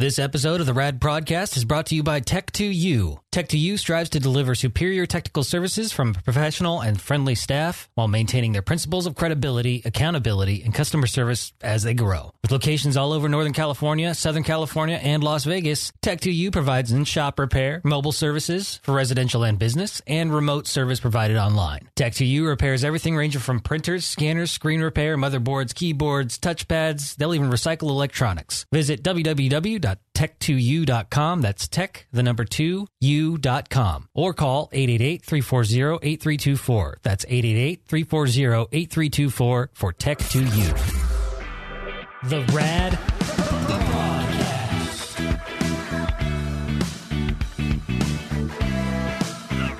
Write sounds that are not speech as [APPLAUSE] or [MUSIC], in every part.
This episode of the Rad Prodcast is brought to you by Tech2U. Tech2U strives to deliver superior technical services from a professional and friendly staff while maintaining their principles of credibility, accountability, and customer service as they grow. With locations all over Northern California, Southern California, and Las Vegas, Tech2U provides in-shop repair, mobile services for residential and business, and remote service provided online. Tech2U repairs everything ranging from printers, scanners, screen repair, motherboards, keyboards, touchpads. They'll even recycle electronics. Visit www.tech2u.com. That's tech, the number two, u.com. Or call 888-340-8324. That's 888-340-8324 for Tech2U. The Rad Prodcast. The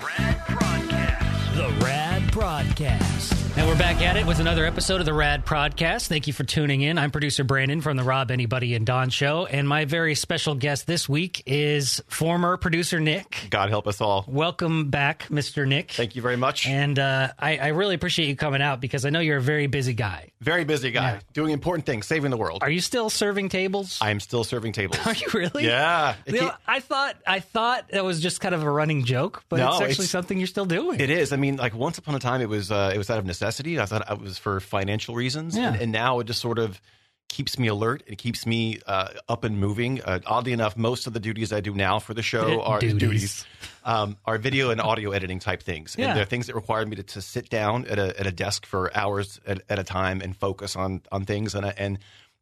Rad Prodcast. The Rad Prodcast. And we're back at it with another episode of the Rad Prodcast. Thank you for tuning in. I'm producer Brandon from the Rob, Arnie, and Dawn show. And my very special guest this week is former producer Nick. God help us all. Welcome back, Mr. Nick. Thank you very much. And uh, I, I really appreciate you coming out because I know you're a very busy guy. Very busy guy, Yeah. doing important things, saving the world. Are you still serving tables? I am still serving tables. [LAUGHS] Are you really? Yeah. You know, I thought I thought that was just kind of a running joke, but No, it's actually it's- something you're still doing. It is. I mean, like once upon a time, it was uh, it was out of necessity. I thought it was for financial reasons, Yeah. and, and now it just sort of keeps me alert. It keeps me uh, up and moving. Uh, oddly enough, most of the duties I do now for the show [LAUGHS] are Duties. um, are video and audio editing type things. Yeah. And they're things that require me to, to sit down at a, at a desk for hours at, at a time and focus on on things. And and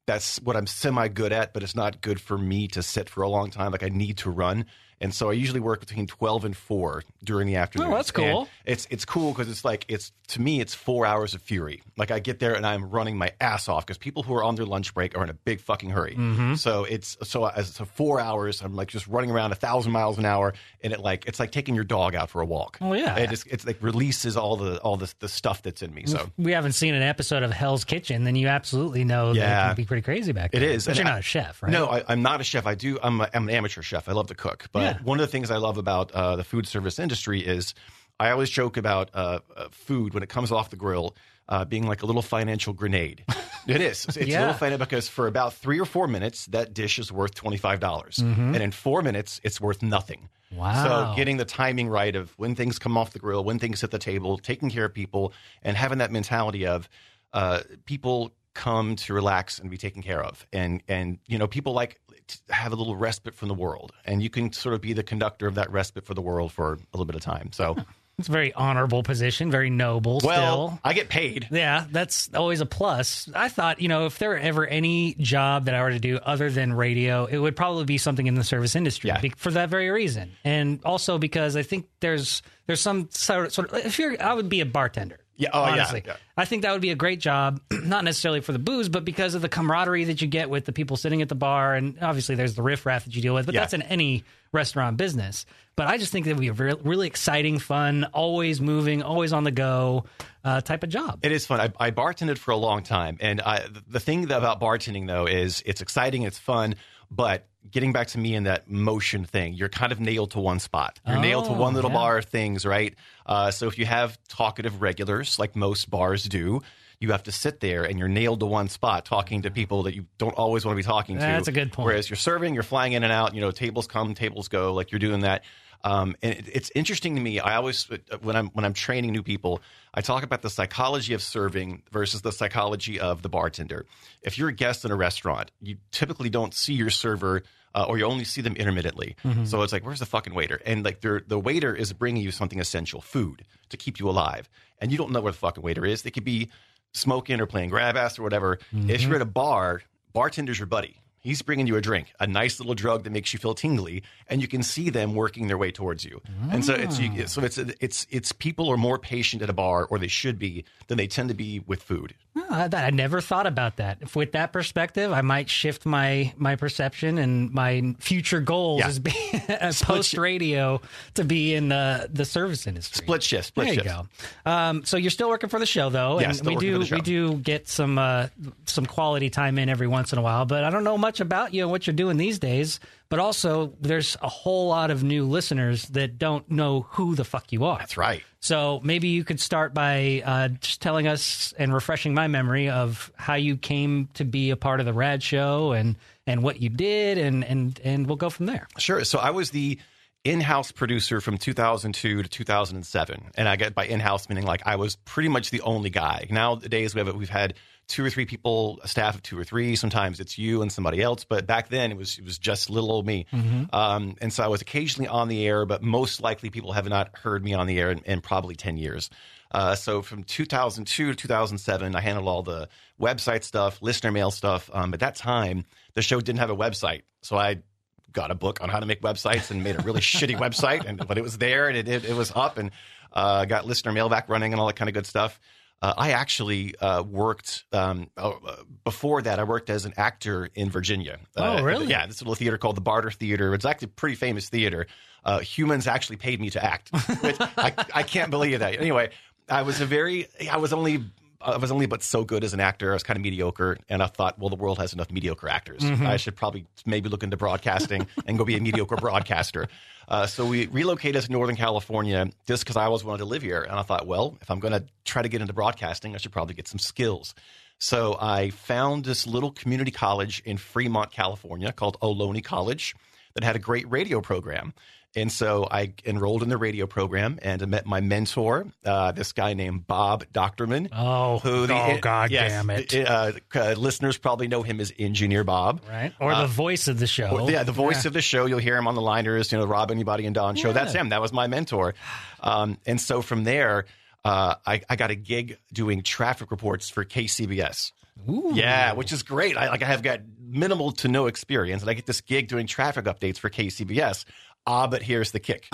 that's what I'm semi good at, but it's not good for me to sit for a long time. Like I need to run. And so I usually work between 12 and 4 during the afternoon. Oh, that's cool. It's it's cool because it's like it's to me it's four hours of fury. Like I get there and I'm running my ass off because people who are on their lunch break are in a big fucking hurry. Mm-hmm. So it's so as so four hours I'm like just running around a thousand miles an hour and it like it's like taking your dog out for a walk. Oh, yeah. it just it's like releases all the all the the stuff that's in me. So we haven't seen an episode of Hell's Kitchen, then you absolutely know that it Yeah. can be pretty crazy back It there. is. But And you're I- not a chef, right? No, I, I'm not a chef. I do. I'm, a, I'm an amateur chef. I love to cook. But Yeah. One of the things I love about uh, the food service industry is I always joke about uh, uh, food when it comes off the grill uh, being like a little financial grenade. [LAUGHS] it is. It's Yeah. a little financial because for about three or four minutes, that dish is worth twenty five dollars, Mm-hmm. and in four minutes, it's worth nothing. Wow. So getting the timing right of when things come off the grill, when things hit the table, taking care of people, and having that mentality of uh, people come to relax and be taken care of, and and you know people like to have a little respite from the world, and you can sort of be the conductor of that respite for the world for a little bit of time. So It's a very honorable position, very noble well, still. I get paid. Yeah, that's always a plus. I thought, you know, if there were ever any job that I were to do other than radio, it would probably be something in the service industry Yeah. for that very reason. And also because I think there's there's some sort of, sort of if you're I would be a bartender. Yeah, oh, honestly. yeah. I think that would be a great job, [CLEARS THROAT] not necessarily for the booze, but because of the camaraderie that you get with the people sitting at the bar, and obviously there's the riffraff that you deal with. But Yeah. that's in any restaurant business. But I just think that would be a very, really exciting, fun, always moving, always on the go uh, type of job. It is fun. I, I bartended for a long time, and I, the thing about bartending though is it's exciting, it's fun, but getting back to me in that motion thing, you're kind of nailed to one spot. You're nailed to one little yeah. bar of things, right? Uh, so if you have talkative regulars, like most bars do. You have to sit there and you're nailed to one spot talking to people that you don't always want to be talking to. That's a good point. Whereas you're serving, you're flying in and out, you know, tables come, tables go, like you're doing that. Um, and it, it's interesting to me. I always, when I'm when I'm training new people, I talk about the psychology of serving versus the psychology of the bartender. If you're a guest in a restaurant, you typically don't see your server, uh, or you only see them intermittently. So it's like, where's the fucking waiter? And like, the waiter is bringing you something essential, food, to keep you alive, and you don't know where the fucking waiter is. They could be smoking or playing grab ass or whatever. If you're at a bar, bartender's your buddy. He's bringing you a drink, a nice little drug that makes you feel tingly, and you can see them working their way towards you. And so it's you, so it's it's it's people are more patient at a bar, or they should be, than they tend to be with food. Oh, I, I never thought about that. If with that perspective, I might shift my my perception and my future goals Yeah. as being [LAUGHS] post radio to be in the the service industry. Split shift, split there you shift. go. Um, so you're still working for the show, though, Yeah, and we do for the show. we do get some uh, some quality time in every once in a while. But I don't know much much about you and what you're doing these days, but also there's a whole lot of new listeners that don't know who the fuck you are. That's right. So maybe you could start by uh, just telling us and refreshing my memory of how you came to be a part of the Rad Show and and what you did, and and and we'll go from there. Sure. So I was the in-house producer from 2002 to 2007, and I get by in-house meaning like I was pretty much the only guy. Nowadays we have we've had two or three people, a staff of two or three. Sometimes it's you and somebody else, but back then it was it was just little old me. Um, and so I was occasionally on the air, but most likely people have not heard me on the air in, in probably 10 years. Uh, so from 2002 to 2007, I handled all the website stuff, listener mail stuff. Um, at that time, the show didn't have a website, so I got a book on how to make websites and made a really [LAUGHS] shitty website, and but it was there and it it, it was up and uh, got listener mail back running and all that kind of good stuff. Uh, I actually uh, worked um, uh, before that. I worked as an actor in Virginia. Oh, Uh, really? Yeah, this little theater called the Barter Theater. It's actually a pretty famous theater. Uh, humans actually paid me to act, which I, I can't believe that. Anyway, I was a very, I was only, I was only but so good as an actor. I was kind of mediocre, and I thought, well, the world has enough mediocre actors. I should probably maybe look into broadcasting and go be a mediocre broadcaster. Uh, so we relocated to Northern California just because I always wanted to live here, and I thought, well, if I'm going to try to get into broadcasting, I should probably get some skills. So I found this little community college in Fremont, California called Ohlone College that had a great radio program. And so I enrolled in the radio program and I met my mentor, uh, this guy named Bob Doctorman. Oh, who the, oh, God yes, damn it! Uh, uh, listeners probably know him as Engineer Bob. right, or the voice of the show. Well, yeah, the voice of the show. You'll hear him on the liners, you know, Rob, Arnie, and Dawn show. That's him. That was my mentor. Um, and so from there, uh, I, I got a gig doing traffic reports for KCBS. Ooh. Yeah, which is great. I like I have got minimal to no experience, and I get this gig doing traffic updates for KCBS. Ah, but here's the kick.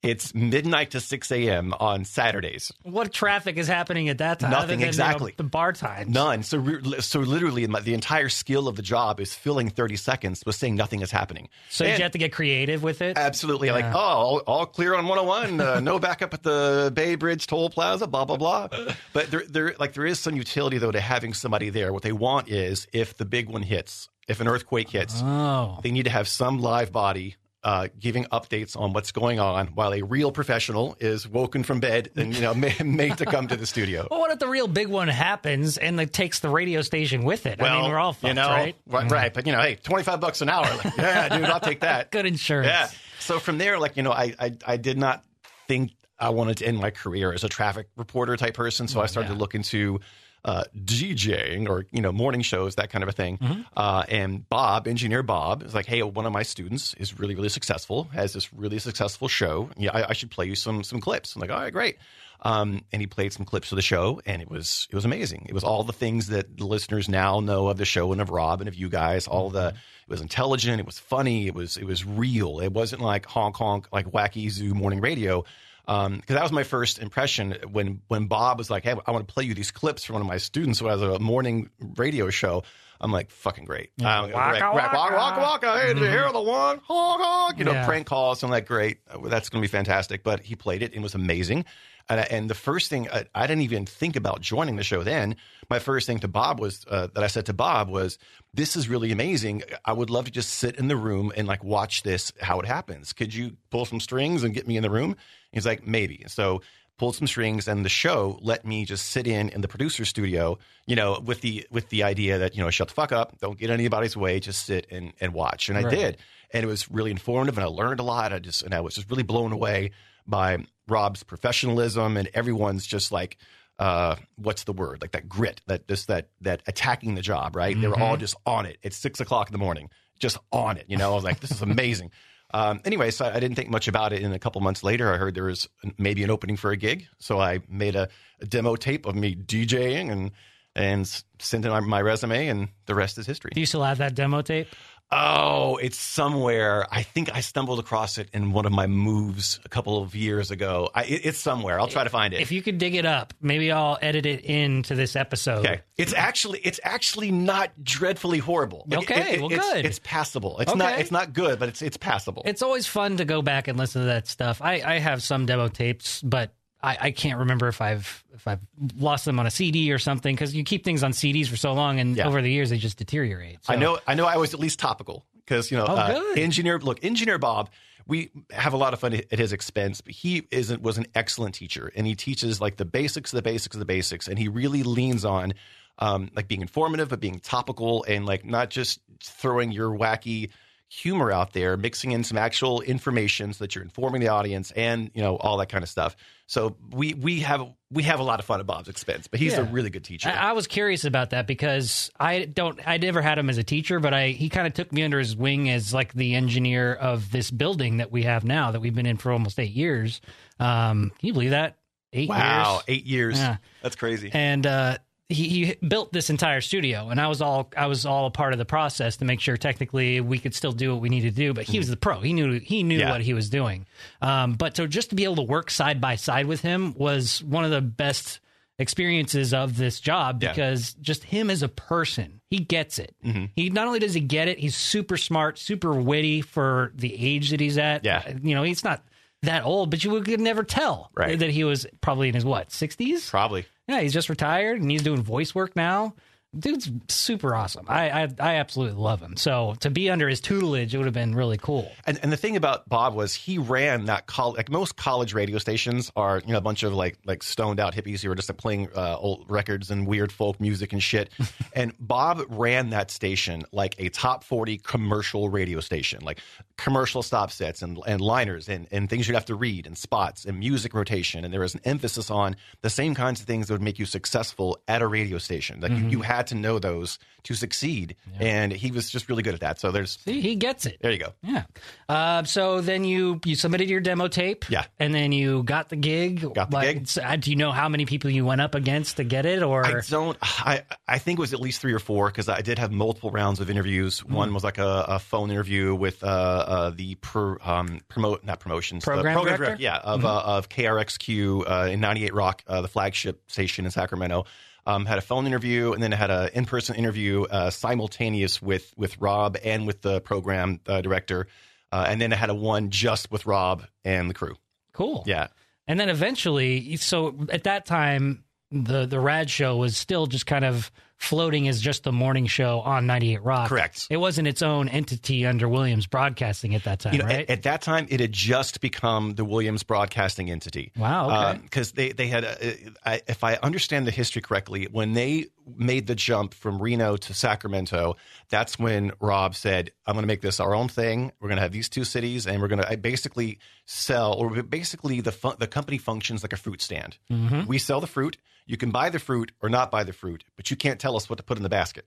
It's midnight to 6 a.m. on Saturdays. What traffic is happening at that time? Nothing, other than, you know, exactly. the bar times. None. So, re- so literally, the entire skill of the job is filling 30 seconds with saying nothing is happening. So And- you have to get creative with it. Absolutely. Like, oh, all, all clear on 101. Uh, no backup at the Bay Bridge Toll Plaza. Blah blah blah. But there, there, like, there is some utility though to having somebody there. What they want is if the big one hits, if an earthquake hits, Oh, they need to have some live body. Uh, giving updates on what's going on while a real professional is woken from bed and you know made, [LAUGHS] to come to the studio. well, what if the real big one happens and it takes the radio station with it? I mean, we're all fucked, you know, right? right, But you know, hey, twenty five bucks an hour. Like, yeah, dude, I'll take that. [LAUGHS] Good insurance. Yeah. So from there, like you know, I I, I did not think I wanted to end my career as a traffic reporter type person. So I started yeah. to look into uh, DJing or you know morning shows, that kind of a thing. Mm-hmm. Uh, and Bob, engineer Bob, is like, hey, one of my students is really really successful, has this really successful show. Yeah, I, I should play you some some clips. I'm like, all right, great. Um, and he played some clips of the show, and it was it was amazing. It was all the things that the listeners now know of the show and of Rob and of you guys. All the it was intelligent, it was funny, it was it was real. It wasn't like honk honk like wacky zoo morning radio. Because that was my first impression when when Bob was like, "Hey, I want to play you these clips from one of my students who has a morning radio show." I'm like, "Fucking great!" Um, Waka, right, right, waka. waka, waka, waka. Hey, did you hear the one? Honk, honk. You know, Yeah. prank calls. I'm like, "Great, that's going to be fantastic." But he played it and it was amazing. And, I- and the first thing I, I didn't even think about joining the show. Then my first thing to Bob was uh, that I said to Bob was, "This is really amazing. I would love to just sit in the room and like watch this how it happens. Could you pull some strings and get me in the room?" He's like, "Maybe." So pulled some strings and the show let me just sit in in the producer studio you know with the with the idea that you know shut the fuck up don't get in anybody's way just sit and, and watch. And i did. And it was really informative and i learned a lot. I just and i was just really blown away by rob's professionalism and everyone's just like uh what's the word? Like that grit that just that that attacking the job right? They were all just on it it's six o'clock in the morning just on it you know? I was like this is amazing um, anyway, so I didn't think much about it. And a couple months later, I heard there was maybe an opening for a gig. So I made a, a demo tape of me DJing and and sent in my, my resume, and the rest is history. Do you still have that demo tape? Oh, it's somewhere. I think I stumbled across it in one of my moves a couple of years ago. I, it, it's somewhere. I'll try to find it. If you could dig it up, maybe I'll edit it into this episode. Okay, it's actually it's actually not dreadfully horrible. Okay, well, it's, good. It's passable. It's not Okay. it's not good, but it's it's passable. It's always fun to go back and listen to that stuff. I, I have some demo tapes, but I, I can't remember if I've if I've lost them on a CD or something because you keep things on CDs for so long, and Yeah. over the years they just deteriorate. So, I know. I know. I was at least topical because you know, Oh, uh, engineer. Look, engineer Bob. We have a lot of fun at his expense, but he isn't was an excellent teacher, and he teaches like the basics, of the basics of the basics, and he really leans on um, like being informative, but being topical, and like not just throwing your wacky humor out there, mixing in some actual information so that you're informing the audience, and you know all that kind of stuff. So we we have we have a lot of fun at Bob's expense, but he's a really good teacher. I, I was curious about that because I don't, I never had him as a teacher, but I he kind of took me under his wing as like the engineer of this building that we have now that we've been in for almost eight years. Um, can you believe that? Eight wow, years. eight years. Yeah. That's crazy. and uh, he, he built this entire studio, and I was all I was all a part of the process to make sure technically we could still do what we needed to do. But he was the pro; he knew he knew Yeah. what he was doing. Um, but so just to be able to work side by side with him was one of the best experiences of this job Yeah. because just him as a person, he gets it. Mm-hmm. He not only does he get it, he's super smart, super witty for the age that he's at. Yeah. you know, he's not that old, but you could never tell Right. that he was probably in his what sixties. Probably. Yeah, he's just retired and he's doing voice work now. Dude's super awesome. I, I I absolutely love him. So to be under his tutelage, it would have been really cool. And, and the thing about Bob was he ran that college. Like most college radio stations are, you know, a bunch of like like stoned out hippies who are just like, playing uh, old records and weird folk music and shit. [LAUGHS] and Bob ran that station like a top forty commercial radio station, like commercial stop sets and and liners and and things you'd have to read and spots and music rotation. And there was an emphasis on the same kinds of things that would make you successful at a radio station. Like you, you had to know those to succeed, and he was just really good at that. So there's See, he gets it. there you go. Yeah. Uh, so then you you submitted your demo tape. Yeah. And then you got the gig. Got the Like, gig. so, uh, do you know how many people you went up against to get it, or I don't. I I think it was at least three or four because I did have multiple rounds of interviews. Hmm. One was like a, a phone interview with uh, uh, the per, um, promote not promotions the Program director? Mm-hmm. yeah, of uh, of KRXQ uh, in '98 Rock, uh, the flagship station in Sacramento. Um, had a phone interview and then it had an in person interview uh, simultaneous with with Rob and with the program uh, director, uh, and then I had a one just with Rob and the crew. cool? Yeah, And then eventually, so at that time, the the Rad Show was still just kind of floating as just the morning show on 98 Rock. Correct. It wasn't its own entity under Williams Broadcasting at that time, you know, right? at, at that time, it had just become the Williams Broadcasting entity. Wow, okay. Because they they had, a, I, if I understand the history correctly, when they made the jump from Reno to Sacramento, that's when Rob said, "I'm going to make this our own thing. We're going to have these two cities, and we're going to basically sell, or basically the fun, the company functions like a fruit stand. Mm-hmm. We sell the fruit. You can buy the fruit or not buy the fruit, but you can't tell us what to put in the basket."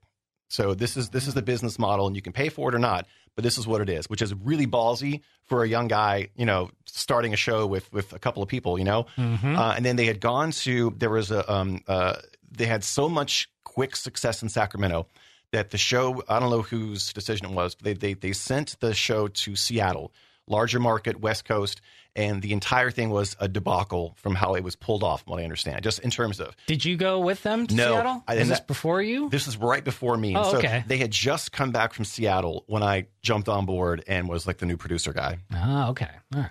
So this is this is the business model, and you can pay for it or not, but this is what it is, which is really ballsy for a young guy, you know, starting a show with with a couple of people, you know. Uh, and then they had gone to there was a um uh they had so much quick success in Sacramento that the show I don't know whose decision it was, but they they they sent the show to Seattle, larger market, West Coast. And the entire thing was a debacle from how it was pulled off, what I understand, just in terms of Did you go with them to No, Seattle? I Was this before you? this is right before me. Oh, so okay. they had just come back from Seattle when I jumped on board and was like the new producer guy. Oh, okay. All right.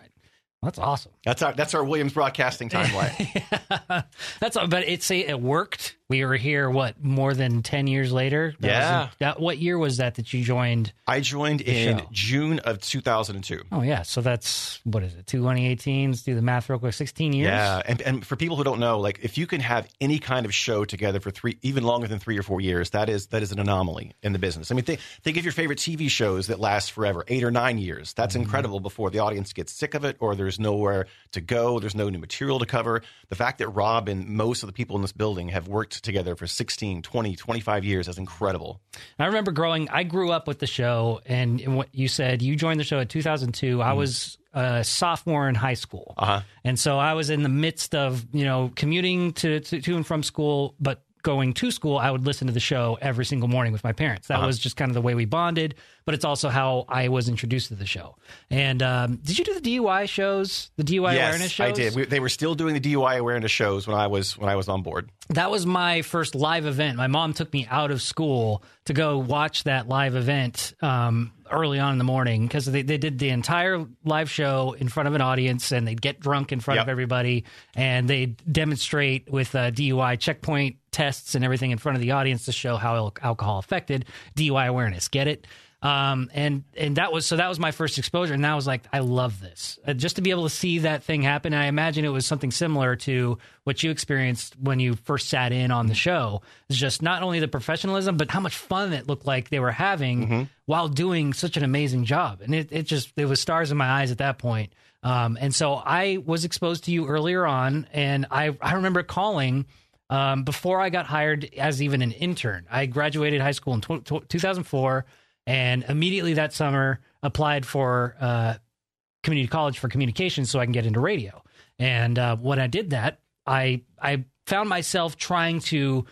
That's awesome. That's our that's our Williams Broadcasting [LAUGHS] timeline. yeah. That's all, but it's it worked. We were here what more than ten years later. That Yeah. in- that what year was that that you joined? I joined in show. June of 2002. Oh yeah, so that's what is it? 2018. Let's do the math real quick. Sixteen years. Yeah, and and for people who don't know, like if you can have any kind of show together for three, even longer than three or four years, that is that is an anomaly in the business. I mean, think think of your favorite TV shows that last forever, eight or nine years. That's Mm-hmm. incredible before the audience gets sick of it, or there's nowhere to go, there's no new material to cover. The fact that Rob and most of the people in this building have worked together for 16, 20, 25 years. That's incredible. I remember growing. I grew up with the show, and, and what you said, you joined the show in 2002. I was a sophomore in high school, Uh huh. and so I was in the midst of you know commuting to to, to and from school, but going to school, I would listen to the show every single morning with my parents. That Uh-huh. was just kind of the way we bonded, but it's also how I was introduced to the show. And um, did you do the DUI shows, the DUI awareness shows? I did. We, they were still doing the DUI awareness shows when I was when I was on board. that was my first live event. My mom took me out of school to go watch that live event um, early on in the morning because they, they did the entire live show in front of an audience and they'd get drunk in front Yep. of everybody and they'd demonstrate with uh, DUI checkpoint tests and everything in front of the audience to show how alcohol affected DUI awareness. Get it? Um, and and that was so that was my first exposure, and that was like I love this. Uh, just to be able to see that thing happen. I imagine it was something similar to what you experienced when you first sat in on the show. It's just not only the professionalism, but how much fun it looked like they were having while doing such an amazing job. And it, it just it was stars in my eyes at that point. Um, and so I was exposed to you earlier on, and I I remember calling. Um, before I got hired as even an intern, I graduated high school in tw- tw- 2004 and immediately that summer applied for uh, community college for communications so I can get into radio. And uh, when I did that, I I found myself trying to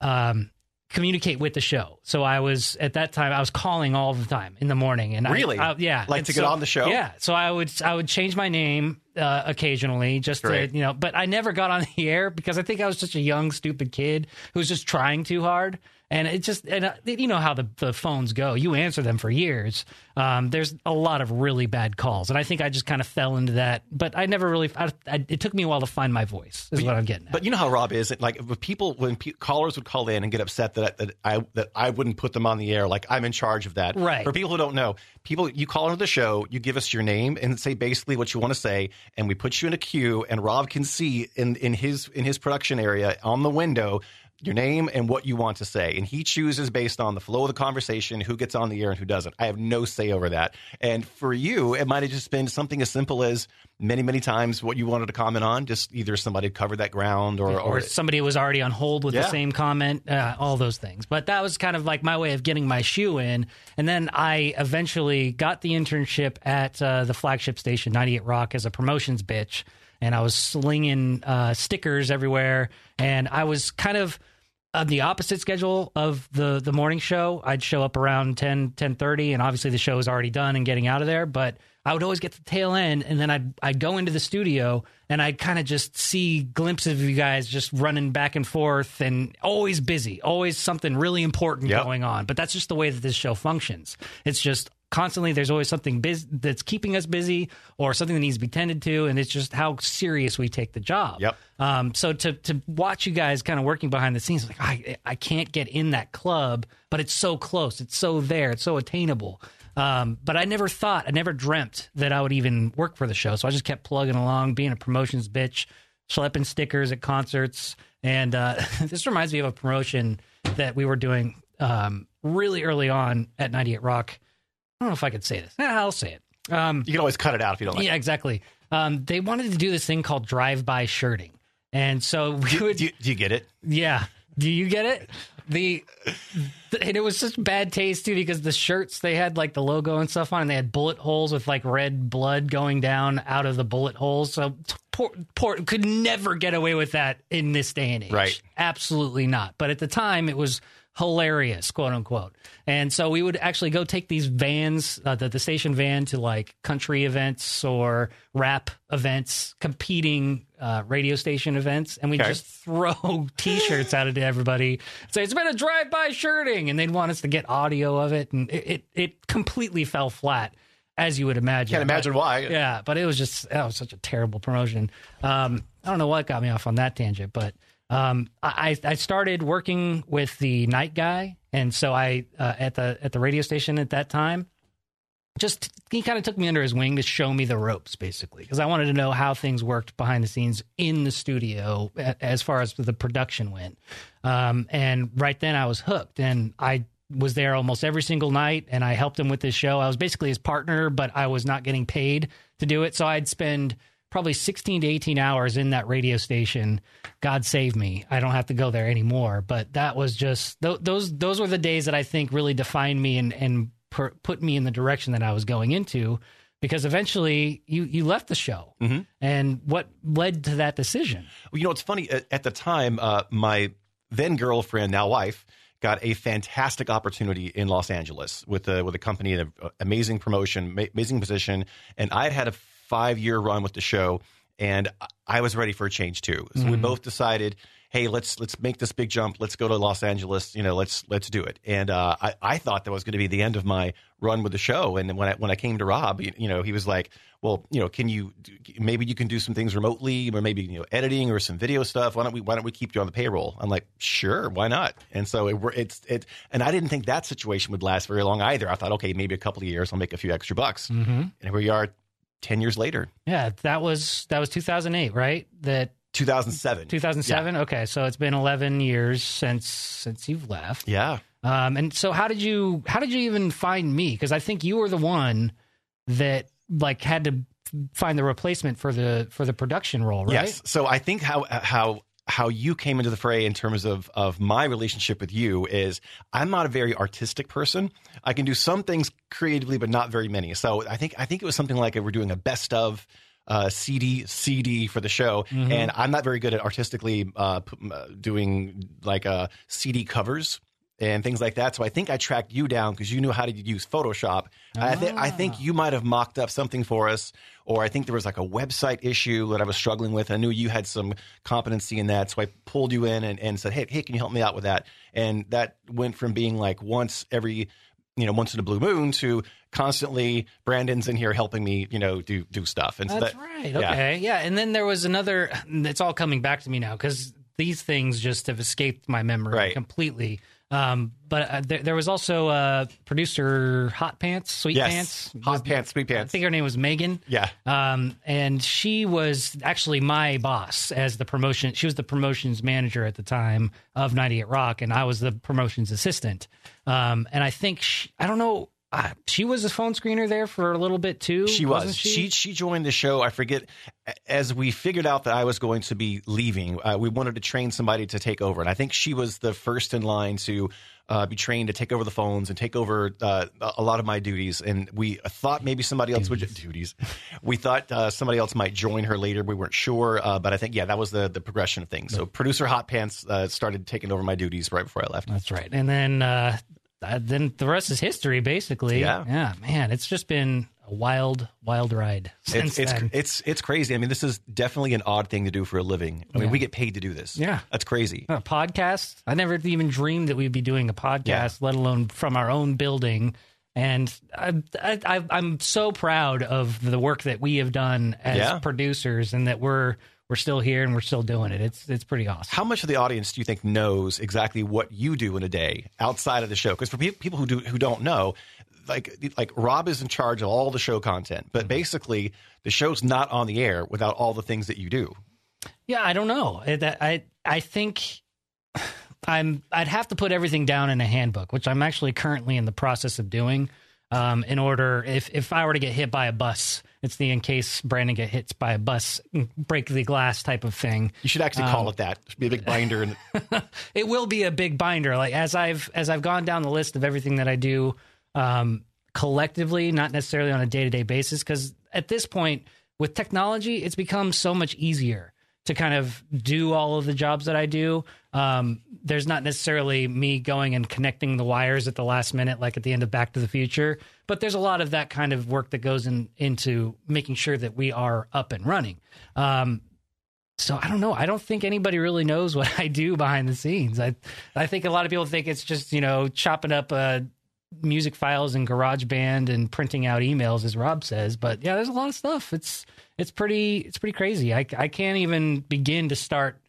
um, communicate with the show. So I was at that time I was calling all the time in the morning. And I- Really? I, yeah, Like And to get on the show? Yeah. So I would I would change my name uh, occasionally just Great. to you know, but I never got on the [LAUGHS] air because I think I was such a young stupid kid who was just trying too hard. And it just, and uh, you know how the, the phones go. You answer them for years. Um, there's a lot of really bad calls, and I think I just kind of fell into that. But I never really. I, I, it took me a while to find my voice. Is what I'm getting at. But you know how Rob is. Like people, when pe- callers would call in and get upset that that I that I wouldn't put them on the air, like I'm in charge of that. Right. For people who don't know, people, you call into the show, you give us your name and say basically what you want to say, and we put you in a queue, and Rob can see in in his in his production area on the window. Your name and what you want to say, and he chooses based on the flow of the conversation who gets on the air and who doesn't. I have no say over that. And for you, it might have just been something as simple as many, many times what you wanted to comment on. Just either somebody covered that ground, or, or somebody was already on hold with the same comment, uh, all those things. But that was kind of like my way of getting my shoe in. And then I eventually got the internship at uh, the flagship station, 98 Rock, as a promotions bitch. And I was slinging uh, stickers everywhere. And I was kind of on the opposite schedule of the the morning show. I'd show up around 10, 10.30, and obviously the show was already done and getting out of there. But I would always get the tail end, and then I'd I'd go into the studio and I'd kind of just see glimpses of you guys just running back and forth, and always busy, always something really important Yep. going on. But that's just the way that this show functions. It's just constantly there's always something biz- that's keeping us busy or something that needs to be tended to and it's just how serious we take the job Yep. um, so to to watch you guys kind of working behind the scenes, like I I can't get in that club, but it's so close, it's so there, it's so attainable. Um, but I never thought, I never dreamt that I would even work for the show. So I just kept plugging along, being a promotions bitch, schlepping stickers at concerts. And uh, [LAUGHS] this reminds me of a promotion that we were doing um, really early on at 98 Rock. I don't know if I could say this. Eh, I'll say it. Um, you can always cut it out if you don't like. yeah, exactly. Um, they wanted to do this thing called drive-by shirting, and so [LAUGHS] we it. would. Do you, do you get it? yeah, do you get it? The, the and it was such bad taste too because the shirts they had like the logo and stuff on, and they had bullet holes with like red blood going down out of the bullet holes. So poor, poor could never get away with that in this day and age. Right. Absolutely not. But at the time, it was hilarious, quote unquote. And so we would actually go take these vans, uh, the, the station van, to like country events or rap events, competing uh, radio station events, and we Okay. just [LAUGHS] throw T-shirts out at everybody. Say it's been a drive-by shirting, and they'd want us to get audio of it, and it it, it completely fell flat. As you would imagine, Can't imagine But- why. Yeah, but it was just that was such a terrible promotion. Um, I don't know what got me off on that tangent, but um, I, I started working with the night guy, and so I uh, at the at the radio station at that time. Just he kind of took me under his wing to show me the ropes, basically, because I wanted to know how things worked behind the scenes in the studio as far as the production went. Um, and right then, I was hooked, and I was there almost every single night, and I helped him with this show. I was basically his partner, but I was not getting paid to do it, so I'd spend probably 16 to 18 hours in that radio station. God save me. I don't have to go there anymore. But that was just th- those those were the days that I think really defined me and and per- put me in the direction that I was going into. Because eventually you you left the show, and what led to that decision? Well, you know, it's funny. At, at the time, uh, my then girlfriend, now wife, got a fantastic opportunity in Los Angeles with a with a company in an amazing promotion, ma- amazing position, and I had had a five year run with the show, and I was ready for a change too. So we both decided, hey, let's let's make this big jump. Let's go to Los Angeles. You know, let's let's do it. And uh, I I thought that was going to be the end of my run with the show. And then when I when I came to Rob, you, you know, he was like, well, you know, can you maybe you can do some things remotely, or maybe you know, editing or some video stuff. Why don't we why don't we keep you on the payroll? I'm like, sure, why not? And so it, it's it, and I didn't think that situation would last very long either. I thought, okay, maybe a couple of years, I'll make a few extra bucks. Mm-hmm. And here we are, ten years later, Yeah, that was that was 2008, right? That 2007. 2007. Okay, so it's been 11 years since since you've left. Yeah. Um, and so how did you how did you even find me? Because I think you were the one that like had to find the replacement for the for the production role, right? Yes. So I think how how how you came into the fray in terms of of my relationship with you is I'm not a very artistic person. I can do some things creatively, but not very many. So I think I think it was something like we're doing a best of uh, CD CD for the show, and I'm not very good at artistically uh, uh, doing like uh, CD covers and things like that. So I think I tracked you down because you knew how to use Photoshop. I, th- I think you might have mocked up something for us, or I think there was like a website issue that I was struggling with. I knew you had some competency in that, so I pulled you in and, and said, "Hey, hey, can you help me out with that?" And that went from being like once every, you know, once in a blue moon to constantly Brandon's in here helping me, you know, do do stuff. And so That's that- right. yeah. Okay. Yeah. And then there was another. It's all coming back to me now because these things just have escaped my memory Right. completely. Um, but uh, there, there was also uh, producer Hot Pants, Sweet Yes, Pants, hot pants, sweet Pants. I pants. think her name was Megan. Yeah. Um, and she was actually my boss as the promotion. She was the promotions manager at the time of 98 Rock, and I was the promotions assistant. Um, and I think she, I don't know. Uh, she was a phone screener there for a little bit too. She wasn't was. She? she joined the show. I forget. As we figured out that I was going to be leaving, uh, we wanted to train somebody to take over, and I think she was the first in line to uh, be trained to take over the phones and take over uh, a lot of my duties. And we thought maybe somebody else would duties. We thought uh, somebody else might join her later. We weren't sure, uh, but I think yeah, that was the the progression of things. So producer Hot Pants uh, started taking over my duties right before I left. That's right. And then uh, uh, then the rest is history, basically. Yeah. Yeah, man, it's just been a wild, wild ride since It's it's, then. it's it's crazy. I mean, this is definitely an odd thing to do for a living. I mean, Yeah. we get paid to do this. Yeah. that's crazy. a podcast. I never even dreamed that we'd be doing a podcast, Yeah. let alone from our own building. And I, I, I'm so proud of the work that we have done as Yeah. producers, and that we're we're still here and we're still doing it. It's it's pretty awesome. How much of the audience do you think knows exactly what you do in a day outside of the show? Because for pe- people who do who don't know, like like Rob is in charge of all the show content, but basically the show's not on the air without all the things that you do. Yeah, I don't know. That- I I think [SIGHS] I'm I'd have to put everything down in a handbook, which I'm actually currently in the process of doing. Um, in order, if if I were to get hit by a bus, it's the in case Brandon get hits by a bus, break the glass type of thing. You should actually call it that. It should be a big binder and [LAUGHS] It will be a big binder. Like as I've as I've gone down the list of everything that I do, um, collectively, not necessarily on a day to day basis, because at this point with technology, it's become so much easier to kind of do all of the jobs that I do. Um, there's not necessarily me going and connecting the wires at the last minute, like at the end of Back to the Future, but there's a lot of that kind of work that goes in into making sure that we are up and running. Um, so I don't know. I don't think anybody really knows what [LAUGHS] I do behind the scenes. I I think a lot of people think it's just you know chopping up uh, music files in GarageBand and printing out emails, as Rob says. But yeah, there's a lot of stuff. It's it's pretty it's pretty crazy. I I can't even begin to start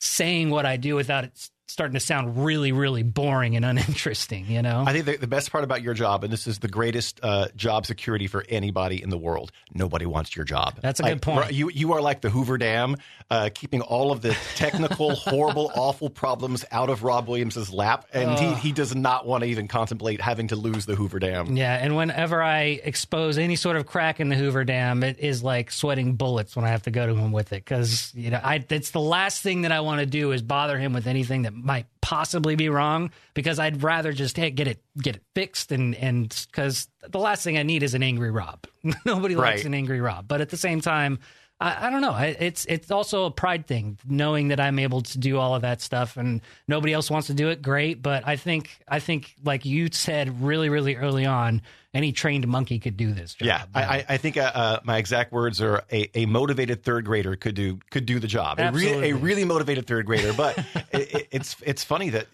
saying what I do without it starting to sound really really boring and uninteresting. You know. I think the, the best part about your job, and this is the greatest uh, job security for anybody in the world. Nobody wants your job. That's a Like, good point. You you are like the Hoover Dam, uh, keeping all of the technical, [LAUGHS] horrible, awful problems out of Rob Williams's lap, and he, he does not want to even contemplate having to lose the Hoover Dam. Yeah, and whenever I expose any sort of crack in the Hoover Dam, it is like sweating bullets when I have to go to him with it because you know I it's the last thing that I want to do is bother him with anything that might possibly be wrong because I'd rather just hey, get it get it fixed and and because the last thing I need is an angry Rob. [LAUGHS] Nobody likes an angry Rob, but at the same time. I, I don't know. I, it's it's also a pride thing, knowing that I'm able to do all of that stuff, and nobody else wants to do it. Great, but I think I think like you said really really early on, any trained monkey could do this job. Yeah, I, I- I think uh, uh, my exact words are a, a motivated third grader could do could do the job. A, re- Absolutely. a really motivated third grader. But [LAUGHS] it, it- it's it's funny that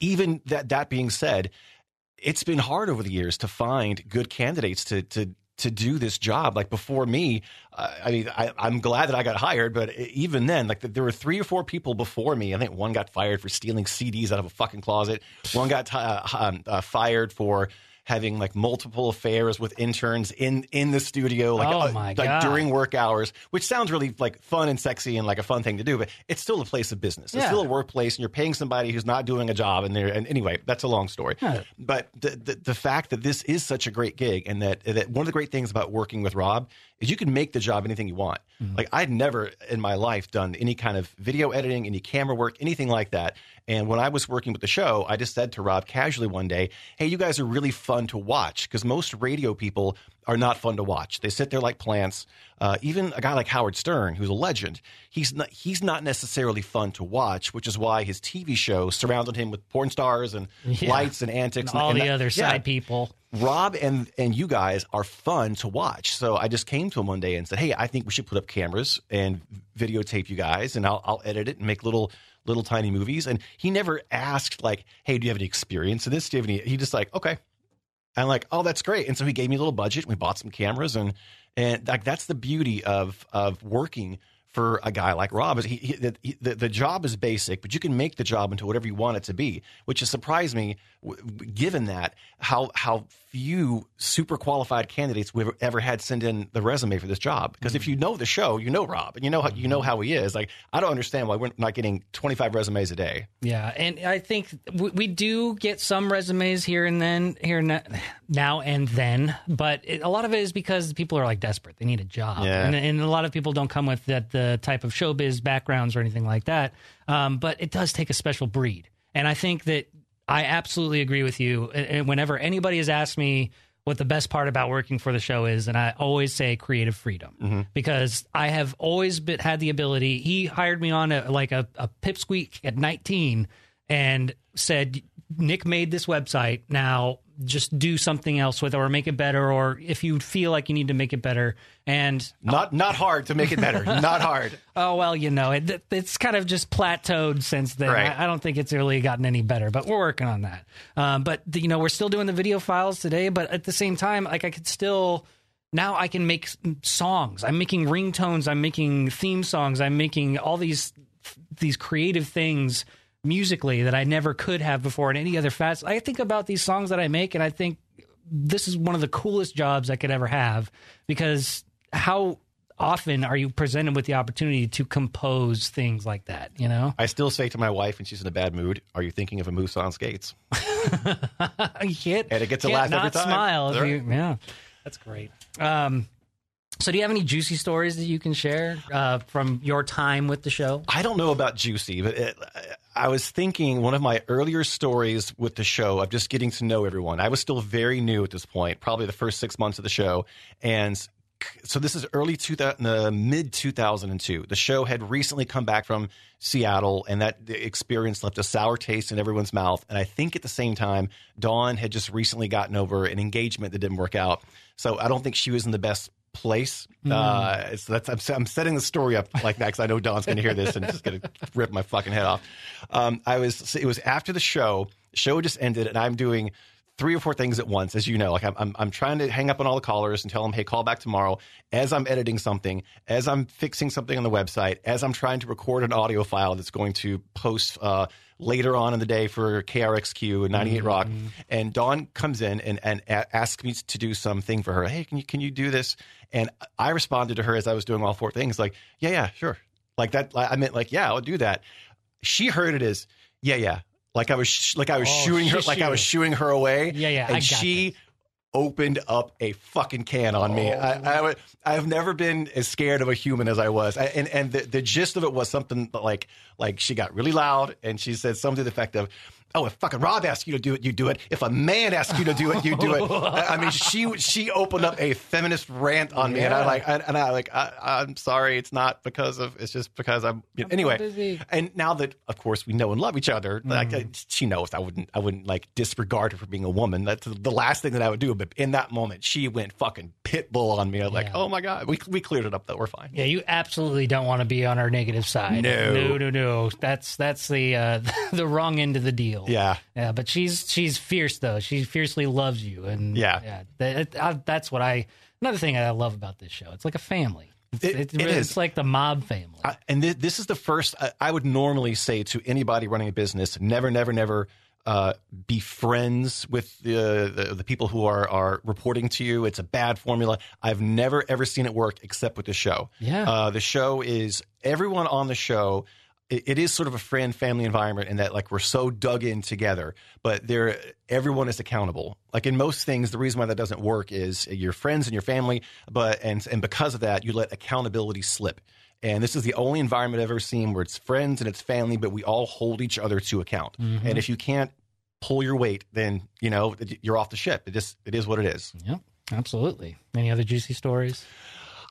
even that that being said, it's been hard over the years to find good candidates to to to do this job. Like before me, uh, I mean, I, I'm glad that I got hired, but even then, like there were three or four people before me. I think one got fired for stealing CDs out of a fucking closet. One got uh, um, uh, fired for having like multiple affairs with interns in in the studio like Oh uh, like God. during work hours which sounds really like fun and sexy and like a fun thing to do but it's still a place of business it's Yeah. still a workplace and you're paying somebody who's not doing a job and they're and anyway that's a long story Yeah. but the, the the fact that this is such a great gig and that that one of the great things about working with Rob is you can make the job anything you want. Mm-hmm. Like I'd never in my life done any kind of video editing, any camera work, anything like that. And when I was working with the show, I just said to Rob casually one day, "Hey, you guys are really fun to watch because most radio people are not fun to watch. They sit there like plants. Uh, even a guy like Howard Stern, who's a legend, he's not he's not necessarily fun to watch, which is why his TV show surrounded him with porn stars and [LAUGHS] Yeah. lights and antics and all and the that- other yeah. side people. Rob and and you guys are fun to watch. So I just came to him one day and said, "Hey, I think we should put up cameras and videotape you guys, and I'll I'll edit it and make little little tiny movies." And he never asked like, "Hey, do you have any experience in this? Do you have any?" He just like, "Okay." And like, "Oh, that's great." And so he gave me a little budget. We bought some cameras, and and like that's the beauty of of working for a guy like Rob is he, he, the, the job is basic, but you can make the job into whatever you want it to be, which has surprised me, given that how how few super qualified candidates we've ever had send in the resume for this job. Because if you mm-hmm. know the show, you know Rob, and you know how you know mm-hmm. how he is. Like I don't understand why we're not getting twenty five resumes a day. Yeah, and I think we, we do get some resumes here and then, here and now and then, but it, a lot of it is because people are like desperate; they need a job, Yeah. and, and a lot of people don't come with that the type of showbiz backgrounds or anything like that. Um, but it does take a special breed, and I think that I absolutely agree with you. And- Whenever anybody has asked me what the best part about working for the show is, and I always say creative freedom because I have always been, had the ability. He hired me on a, like a, a pipsqueak at 19 and said, Nick made this website. Now just do something else with it or make it better. Or if you feel like you need to make it better. And Not not hard to make it better. [LAUGHS] not hard. oh, well, you know, it, it's kind of just plateaued since then. Right. I, I don't think it's really gotten any better, but we're working on that. Um, but, the, you know, we're still doing the video files today. But at the same time, like I could still. Now I can make songs. I'm making ringtones. I'm making theme songs. I'm making all these these creative things musically that I never could have before in any other facet. I think about these songs that I make, and I think this is one of the coolest jobs I could ever have because how often are you presented with the opportunity to compose things like that? You know, I still say to my wife when she's in a bad mood, "Are you thinking of a moose on skates?" [LAUGHS] you can't, And it gets a laugh every not time. smile. You, yeah, that's great. Um, so, do you have any juicy stories that you can share uh, from your time with the show? I don't know about juicy, but it, I was thinking one of my earlier stories with the show of just getting to know everyone. I was still very new at this point, probably the first six months of the show, and so this is early 2000, uh, mid 2002. The show had recently come back from Seattle, and that experience left a sour taste in everyone's mouth. And I think at the same time, Dawn had just recently gotten over an engagement that didn't work out. So I don't think she was in the best place. Uh, so that's I'm, I'm setting the story up like that because I know Dawn's going to hear this and just going [LAUGHS] to rip my fucking head off. Um, I was it was after the show. Show just ended, and I'm doing three or four things at once, as you know. Like I'm, I'm, I'm trying to hang up on all the callers and tell them, hey, call back tomorrow. As I'm editing something, as I'm fixing something on the website, as I'm trying to record an audio file that's going to post uh, later on in the day for KRXQ and 98 Rock. And Dawn comes in and, and a- asks me to do something for her. Hey, can you can you do this? And I responded to her as I was doing all four things, like, yeah, yeah, sure. Like that. I meant like, yeah, I'll do that. She heard it as, yeah, yeah. Like I was, sh- like I was Oh, shooing her, like I was shooing her away. Yeah, yeah, And I she opened up a fucking can on me. I, I, would- I've never been as scared of a human as I was. I, and and the, the gist of it was something like like she got really loud and she said something to the effect of, oh, if fucking Rob asks you to do it, you do it. If a man asks you to do it, you do it. I mean, she she opened up a feminist rant on me, and I Yeah. like, and I like, I, I'm sorry, it's not because of, it's just because I'm you know, anyway. busy. And now that, of course, we know and love each other, like Mm-hmm. uh, she knows I wouldn't, I wouldn't like disregard her for being a woman. That's the last thing that I would do. But in that moment, she went fucking pit bull on me. I was like, oh my god, we we cleared it up though. We're fine. Yeah, you absolutely don't want to be on our negative side. No. no, no, no. That's that's the uh, [LAUGHS] the wrong end of the deal. Yeah. yeah. But she's she's fierce though. She fiercely loves you, and Yeah. yeah. That, I, that's what I. Another thing I love about this show. It's like a family. It's, It- it's, it really- is. it's like the mob family. I, and this, this is the first I, I would normally say to anybody running a business never never never uh, be friends with the, the the people who are are reporting to you it's a bad formula i've never ever seen it work except with the show Yeah. uh, the show is everyone on the show it, it is sort of a friend family environment in that like we're so dug in together but there everyone is accountable like in most things the reason why that doesn't work is your friends and your family but and and because of that you let accountability slip and this is the only environment I've ever seen where it's friends and it's family, but we all hold each other to account. Mm-hmm. And if you can't pull your weight, then you know you're off the ship. It just it is what it is. yeah, absolutely. Any other juicy stories?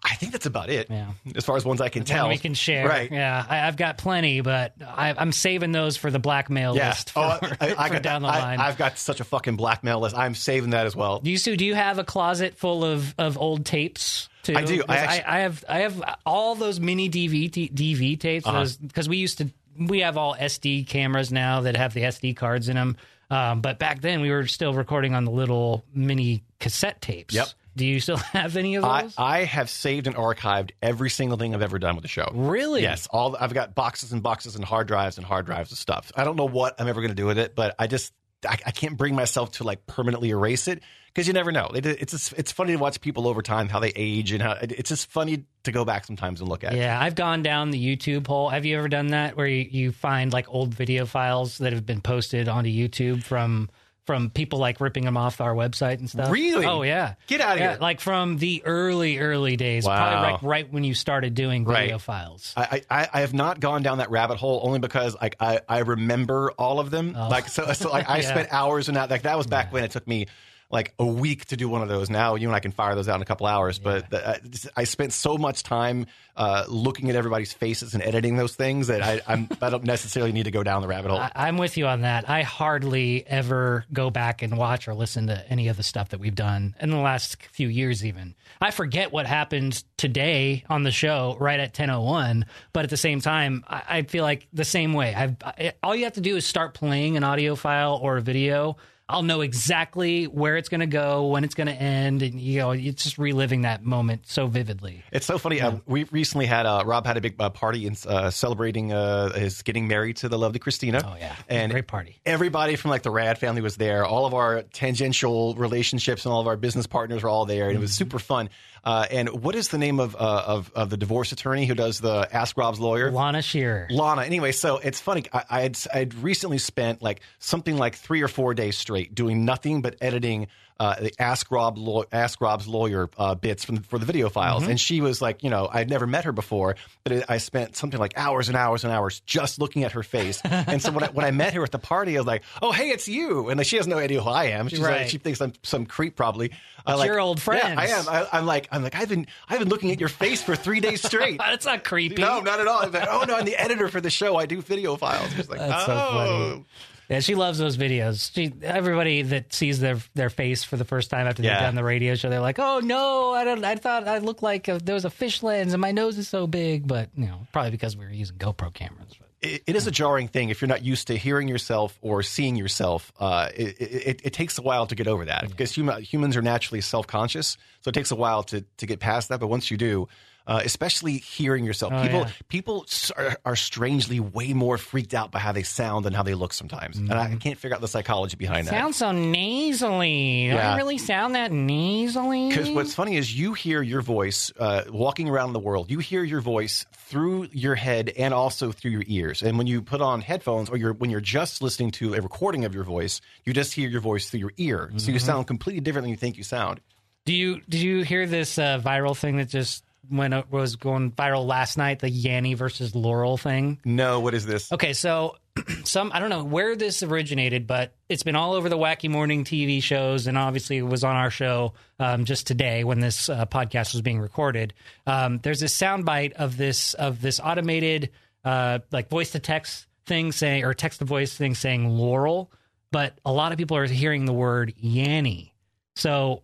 I think that's about it. Yeah. As far as ones I can One tell, we can share. Right. Yeah, I, I've got plenty, but I, I'm saving those for the blackmail Yeah. list for, oh, I, I [LAUGHS] for got down the I, line. I've got such a fucking blackmail list. I'm saving that as well. You Sue, do you have a closet full of, of old tapes? Too? I do. I 'Cause actu- I, have I have all those mini DV t- DV tapes Uh-huh. because we used to we have all SD cameras now that have the SD cards in them. Um, but back then we were still recording on the little mini cassette tapes. Yep. Do you still [LAUGHS] have any of those? I have saved and archived every single thing I've ever done with the show. Really? Yes. All I've got boxes and boxes and hard drives and hard drives of stuff. I don't know what I'm ever going to do with it, but I just I, I can't bring myself to like permanently erase it because you never know. It, it's just, it's funny to watch people over time how they age and how it, it's just funny to go back sometimes and look at. Yeah, I've gone down the YouTube hole. Have you ever done that where you, you find like old video files that have been posted onto YouTube from from people like ripping them off our website and stuff? Really? Oh yeah. Get outta Yeah, here. Like from the early early days, Wow. probably like right when you started doing video Right. files. I, I I have not gone down that rabbit hole only because like I, I remember all of them oh. like so so like I Oh. [LAUGHS] Yeah. spent hours in that like that was back when it took me like a week to do one of those now you and I can fire those out in a couple hours but the, I, I spent so much time uh, looking at everybody's faces and editing those things that I I'm, I don't necessarily need to go down the rabbit hole [LAUGHS] I, I'm with you on that. I hardly ever go back and watch or listen to any of the stuff that we've done in the last few years. Even I forget what happened today on the show right at 10:01. But at the same time, I, I feel like the same way. I've I, all you have to do is start playing an audio file or a video. I'll know exactly where it's going to go, when it's going to end, and you know, it's just reliving that moment so vividly. It's so funny. Uh, we recently had uh, Rob had a big uh, party in, uh, celebrating uh, his getting married to the lovely Christina. Oh yeah, and great party. everybody from like the Rad family was there. All of our tangential relationships and all of our business partners were all there, and it Mm-hmm. was super fun. Uh, and what is the name of, uh, of of the divorce attorney who does the Ask Rob's lawyer? Lana Shearer. Lana. Anyway, so it's funny. I, I had I'd recently spent like something like three or four days straight doing nothing but editing uh, the Ask Rob law, Ask Rob's lawyer uh, bits from for the video files, Mm-hmm. and she was like, you know, I'd never met her before, but it, I spent something like hours and hours and hours just looking at her face. [LAUGHS] and so when I, when I met her at the party, I was like, oh hey, it's you, and like she has no idea who I am. She's Right. like, she thinks I'm some creep probably. Uh, like, your old Yeah, friends. I am. I, I'm like I'm like I've been I've been looking at your face for three days straight. [LAUGHS] That's not creepy. No, not at all. I'm like, oh no, I'm the editor for the show. I do video files. She's like, That's so oh. funny. Yeah, she loves those videos. She, everybody that sees their their face for the first time after they've Yeah. done the radio show, they're like, "Oh no, I don't. I thought I looked like a, there was a fish lens, and my nose is so big." But you know, probably because we were using GoPro cameras. But. It, it is a jarring thing if you're not used to hearing yourself or seeing yourself. Uh, it, it, it takes a while to get over that because human, humans are naturally self conscious, so it takes a while to to get past that. But once you do. Uh, especially hearing yourself, Oh, people yeah. people are, are strangely way more freaked out by how they sound than how they look sometimes, and I can't figure out the psychology behind that. Sounds so nasally. Do Yeah. I really sound that nasally? Because what's funny is you hear your voice uh, walking around the world. You hear your voice through your head and also through your ears. And when you put on headphones or you're when you're just listening to a recording of your voice, you just hear your voice through your ear. So you sound completely different than you think you sound. Do you did you hear this uh, viral thing that just went it was going viral last night? The Yanny versus Laurel thing. No, what is this? Okay, so [CLEARS THROAT] some I don't know where this originated, but it's been all over the wacky morning TV shows, and obviously it was on our show um, just today when this uh, podcast was being recorded. Um, there's this soundbite of this of this automated uh, like voice to text thing saying or text to voice thing saying Laurel, but a lot of people are hearing the word Yanny. So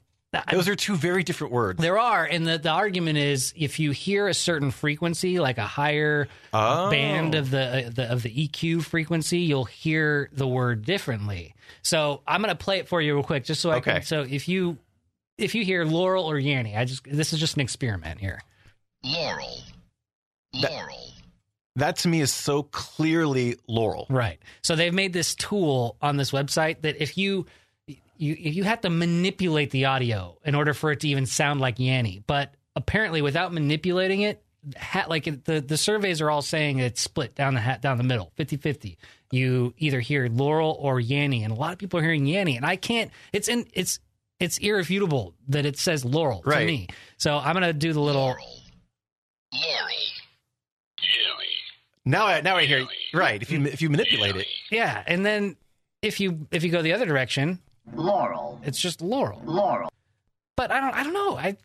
Those are two very different words. there are, and the, the argument is if you hear a certain frequency, like a higher Oh. band of the, uh, the of the EQ frequency, you'll hear the word differently. So I'm going to play it for you real quick, just so I Okay. can. So if you if you hear Laurel or Yanny, I just this is just an experiment here. Laurel. That- Laurel. That to me is so clearly Laurel. Right. So they've made this tool on this website that if you you if you have to manipulate the audio in order for it to even sound like Yanny, but apparently without manipulating it, ha, like the the surveys are all saying it's split down the hat down the middle, 50-50. You either hear Laurel or Yanny, and a lot of people are hearing Yanny, and I can't. It's in it's it's irrefutable that it says Laurel to me. So I'm gonna do the little. Laurel. Laurel. Yelly. Now I now I hear right. If you if you manipulate it, Yeah, and then if you if you go the other direction, Laurel, it's just Laurel. Laurel, but I don't I don't know. I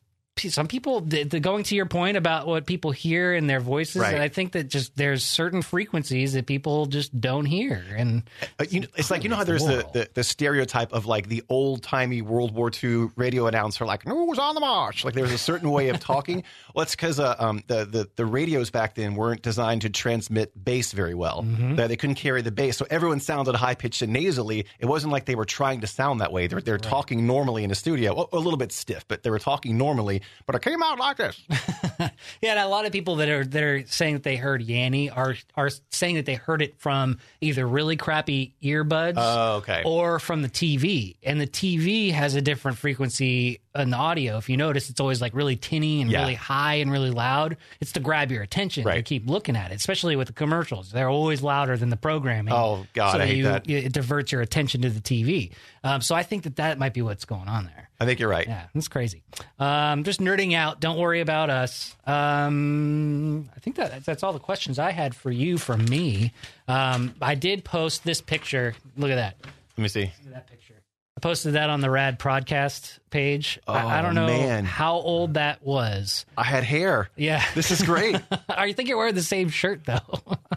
some people the, the going to your point about what people hear in their voices, Right. and I think that just there's certain frequencies that people just don't hear, and Uh, you know, it's like you know how there's the, the, the stereotype of like the old timey World War II radio announcer, like "News on the march." Like there's a certain way of [LAUGHS] talking. well, it's because uh, um, the, the the radios back then weren't designed to transmit bass very well. Mm-hmm. That they couldn't carry the bass, so everyone sounded high pitched and nasally. It wasn't like they were trying to sound that way. They're they're talking normally in a studio, Well, a little bit stiff, but they were talking normally. But it came out like this. [LAUGHS] yeah, and a lot of people that are that are saying that they heard Yanny are are saying that they heard it from either really crappy earbuds Oh, okay. or from the TV, and the TV has a different frequency in the audio. If you notice, it's always like really tinny and Yeah. really high and really loud. It's to grab your attention. You Right. keep looking at it, especially with the commercials. They're always louder than the programming. Oh, God, so I hate you, that. It diverts your attention to the TV. Um, so I think that that might be what's going on there. I think you're right. Yeah, that's crazy. Um, just nerding out. Don't worry about us. Um, I think that that's all the questions I had for you from me. Um, I did post this picture. Look at that. Let me see. Look at that picture. I posted that on the Rad Prodcast page. I, I Oh, don't know man. how old that was. I had hair. Yeah. This is great. [LAUGHS] You think you're wearing the same shirt though?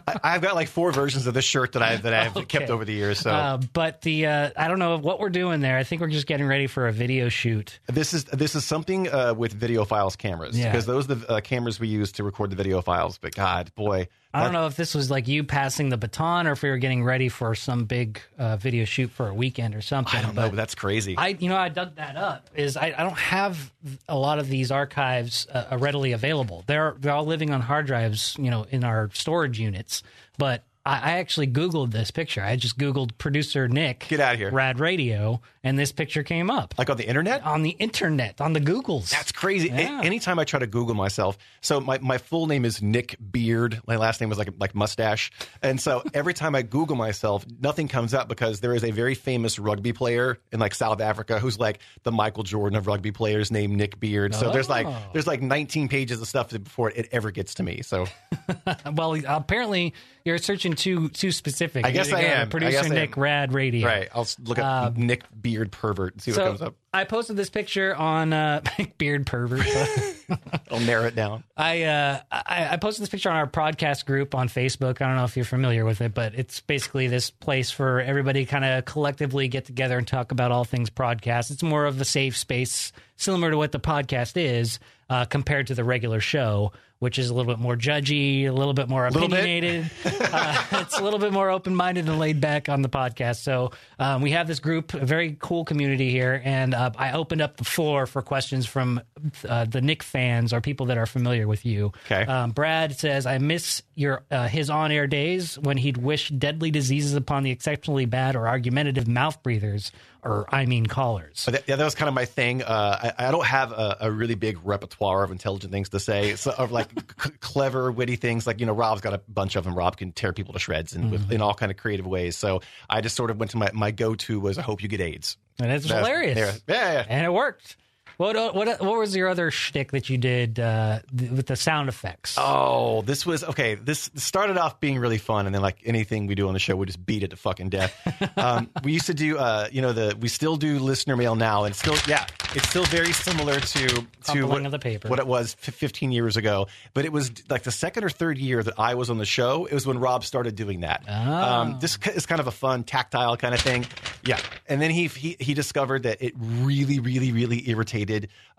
I, I've got like four versions of this shirt that I that I've kept over the years. So Uh, but the uh, I don't know what we're doing there. I think we're just getting ready for a video shoot. this is this is something uh, with video files cameras Yeah. because those are the uh, cameras we use to record the video files. But God, boy, I don't know if this was like you passing the baton or if we were getting ready for some big uh, video shoot for a weekend or something. I don't know. that's crazy. I, you know, I dug that up. Is I, I don't have a lot of these archives uh, readily available. They're they're all living on hard drives, you know, in our storage units. But I, I actually Googled this picture. I just Googled producer Nick. Get outta here. Rad Radio, and this picture came up like on the internet. on the internet on the Googles. That's crazy. A- anytime I try to Google myself, so my, my full name is Nick Beard. My last name was like like mustache, and so [LAUGHS] every time I Google myself, nothing comes up because there is a very famous rugby player in like South Africa who's like the Michael Jordan of rugby players named Nick Beard. So there's like Oh. there's like 19 pages of stuff before it ever gets to me. So [LAUGHS] well, apparently you're searching too too specific. I guess I am. Producer I Nick am. Rad Radio. right, I'll look up Nick Beard pervert and see what comes up. I posted this picture on uh, [LAUGHS] Beard Pervert. [LAUGHS] I'll narrow it down. I, uh, I I posted this picture on our podcast group on Facebook. I don't know if you're familiar with it, but it's basically this place for everybody to kind of collectively get together and talk about all things podcast. It's more of a safe space, similar to what the podcast is, uh, compared to the regular show, which is a little bit more judgy, a little bit more Little bit. opinionated. [LAUGHS] uh, it's a little bit more open minded and laid back on the podcast. So um, we have this group, a very cool community here, and uh, I opened up the floor for questions from uh, the Nick fans or people that are familiar with you. Okay. Um, Brad says, "I miss your uh, his on air days when he'd wish deadly diseases upon the exceptionally bad or argumentative mouth breathers, or I mean callers." But that, yeah, that was kind of my thing. Uh, I, I don't have a, a really big repertoire of intelligent things to say, so, of like [LAUGHS] c- clever, witty things. Like you know, Rob's got a bunch of them. Rob can tear people to shreds and with, in all kind of creative ways. So I just sort of went to my my go to was I hope you get AIDS. And it's That's- hilarious. Yeah, yeah, yeah. and it worked. What uh, what what was your other shtick that you did uh, th- with the sound effects? Oh, this was okay. This started off being really fun, and then like anything we do on the show, we just beat it to fucking death. [LAUGHS] um, we used to do, uh, you know, the we still do listener mail now, and still, yeah, it's still very similar to to what, the paper. what it was f- 15 years ago. But it was like the second or third year that I was on the show. It was when Rob started doing that. Ah. Um, this is kind of a fun tactile kind of thing. Yeah, and then he he, he discovered that it really, really, really irritated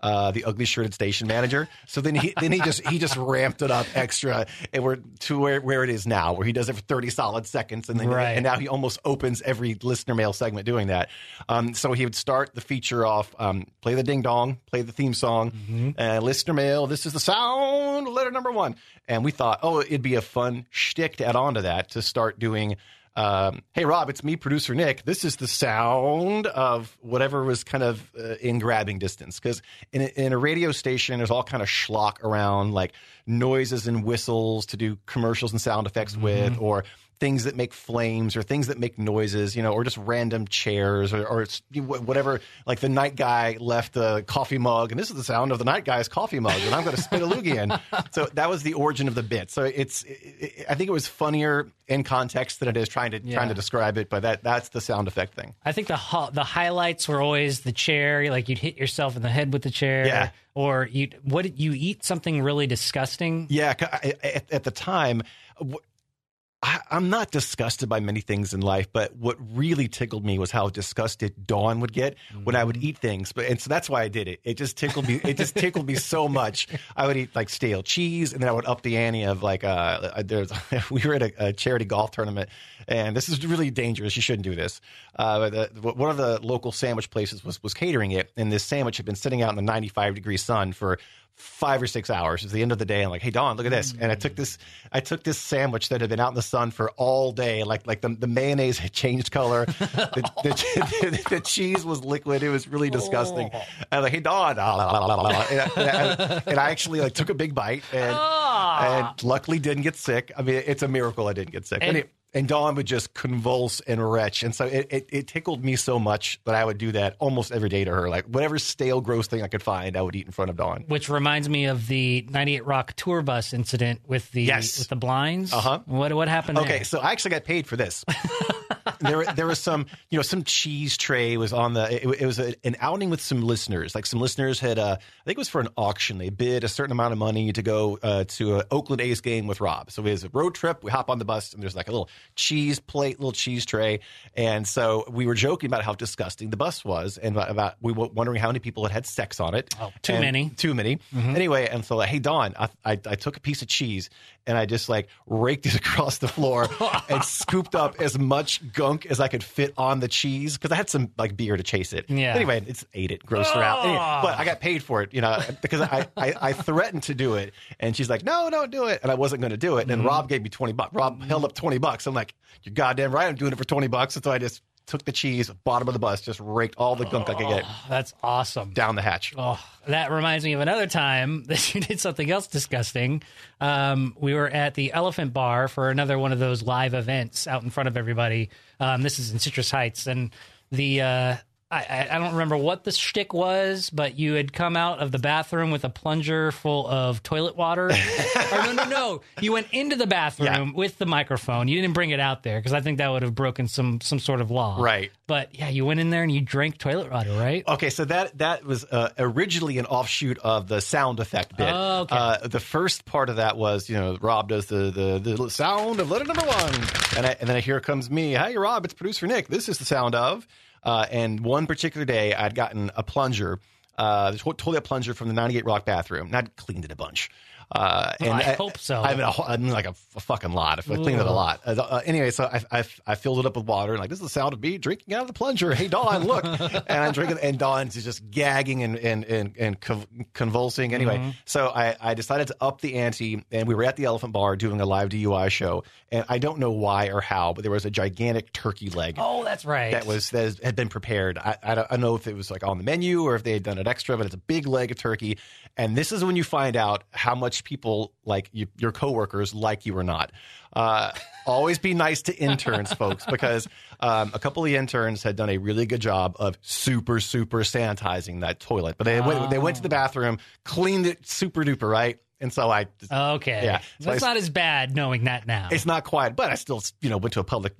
uh, the ugly shirted station manager. So then he then he just he just ramped it up extra, and we're to where, where it is now, where he does it for 30 solid seconds, and then Right. and now he almost opens every listener mail segment doing that. Um, so he would start the feature off, um, play the ding dong, play the theme song, Mm-hmm. uh, listener mail. This is the sound, letter number one. And we thought, oh, it'd be a fun shtick to add on to that to start doing. Um, hey Rob, it's me, producer Nick. This is the sound of whatever was kind of uh, in grabbing distance. Because in a, in a radio station, there's all kind of schlock around, like noises and whistles to do commercials and sound effects with, or things that make flames or things that make noises, you know, or just random chairs or, or whatever. Like the night guy left a coffee mug, and this is the sound of the night guy's coffee mug, and I'm going to spit a loogie in. [LAUGHS] So that was the origin of the bit. So it's, it, it- I think it was funnier in context than it is trying to trying to describe it. But that that's the sound effect thing. I think the ho- the highlights were always the chair, like you'd hit yourself in the head with the chair, Yeah. or you what you eat something really disgusting? Yeah, c- I- I- at, at the time, I, I'm not disgusted by many things in life, but what really tickled me was how disgusted Dawn would get when I would eat things. But and so that's why I did it. It just tickled me. It just tickled me so much. I would eat like stale cheese, and then I would up the ante of like uh, there's [LAUGHS] we were at a, a charity golf tournament, and this is really dangerous. You shouldn't do this. Uh, the, one of the local sandwich places was was catering it, and this sandwich had been sitting out in the 95 degree sun for five or six hours. It's the end of the day. I'm like, hey Dawn, look at this. And I took mm. this, I took this sandwich that had been out in the sun for all day. Like, like the, the mayonnaise had changed color. [LAUGHS] The, the, the, cheese was liquid. It was really disgusting. Oh. I was like, hey Dawn, and I, and I- and I actually like took a big bite and, ah. and luckily didn't get sick. I mean, it's a miracle I didn't get sick. And- And, and Dawn would just convulse and retch. And so it, it, it tickled me so much that I would do that almost every day to her. Like whatever stale, gross thing I could find, I would eat in front of Dawn. Which reminds me of the 98 Rock tour bus incident with the Yes. with the blinds. Uh-huh. What what happened? Okay, there? so I actually got paid for this. [LAUGHS] there, there was some, you know, some cheese tray was on the. It, it was a, an outing with some listeners. Like some listeners had, uh, I think it was for an auction. They bid a certain amount of money to go uh, to an Oakland A's game with Rob. So it was a road trip. We hop on the bus and there's like a little cheese plate, little cheese tray, and so we were joking about how disgusting the bus was, and about, we were wondering how many people had had sex on it. Oh, too many. too many. Mm-hmm. Anyway, and so like, hey Dawn, I, I I took a piece of cheese and I just like raked it [LAUGHS] across the floor and [LAUGHS] scooped up as much gunk as I could fit on the cheese because I had some like beer to chase it. Yeah. Anyway, it's ate it, grossed her out. Anyway, oh. but I got paid for it, you know, because I, I I threatened to do it, and she's like, no, don't do it, and I wasn't going to do it. And then Rob gave me twenty bucks. Rob held up twenty bucks. I'm like, you're goddamn right, I'm doing it for twenty bucks. And so I just took the cheese, bottom of the bus, just raked all the gunk I could get That's awesome. down the hatch. Oh, that reminds me of another time [LAUGHS] that you did something else disgusting. Um, we were at the Elephant Bar for another one of those live events out in front of everybody. Um, this is in Citrus Heights, and the uh, I, I don't remember what the shtick was, but you had come out of the bathroom with a plunger full of toilet water. [LAUGHS] or no, no, no, you went into the bathroom with the microphone. You didn't bring it out there because I think that would have broken some some sort of law. Right. But yeah, you went in there and you drank toilet water, right? Okay, so that that was uh, originally an offshoot of the sound effect bit. Oh, okay. Uh, the first part of that was, you know, Rob does the the, the sound of letter number one, and I, and then here comes me. Hey, Rob, it's producer Nick. This is the sound of. Uh, and one particular day, I'd gotten a plunger, uh, the to- toilet plunger from the 98 Rock bathroom, and I'd cleaned it a bunch. Uh, and I hope so. I mean, a, I mean like a fucking lot. If I cleaned it a lot. Uh, uh, anyway, so I, I, I filled it up with water and like this is the sound of me drinking out of the plunger. Hey Dawn, look, [LAUGHS] and I'm drinking, and Dawn's just gagging and and and, and convulsing. Anyway, Mm-hmm. so I, I decided to up the ante, and we were at the Elephant Bar doing a live DUI show, and I don't know why or how, but there was a gigantic turkey leg. Oh, that's right. That was that had been prepared. I, I don't I don't know if it was like on the menu or if they had done it extra, but it's a big leg of turkey. And this is when you find out how much people like you, your coworkers like you or not. Uh, always be nice to interns, folks, because um, a couple of the interns had done a really good job of super, super sanitizing that toilet. But they went, they went to the bathroom, cleaned it super duper, right? And so I, Okay. Yeah. So That's I- not as bad knowing that now. it's not quiet, but I still, you know, went to a public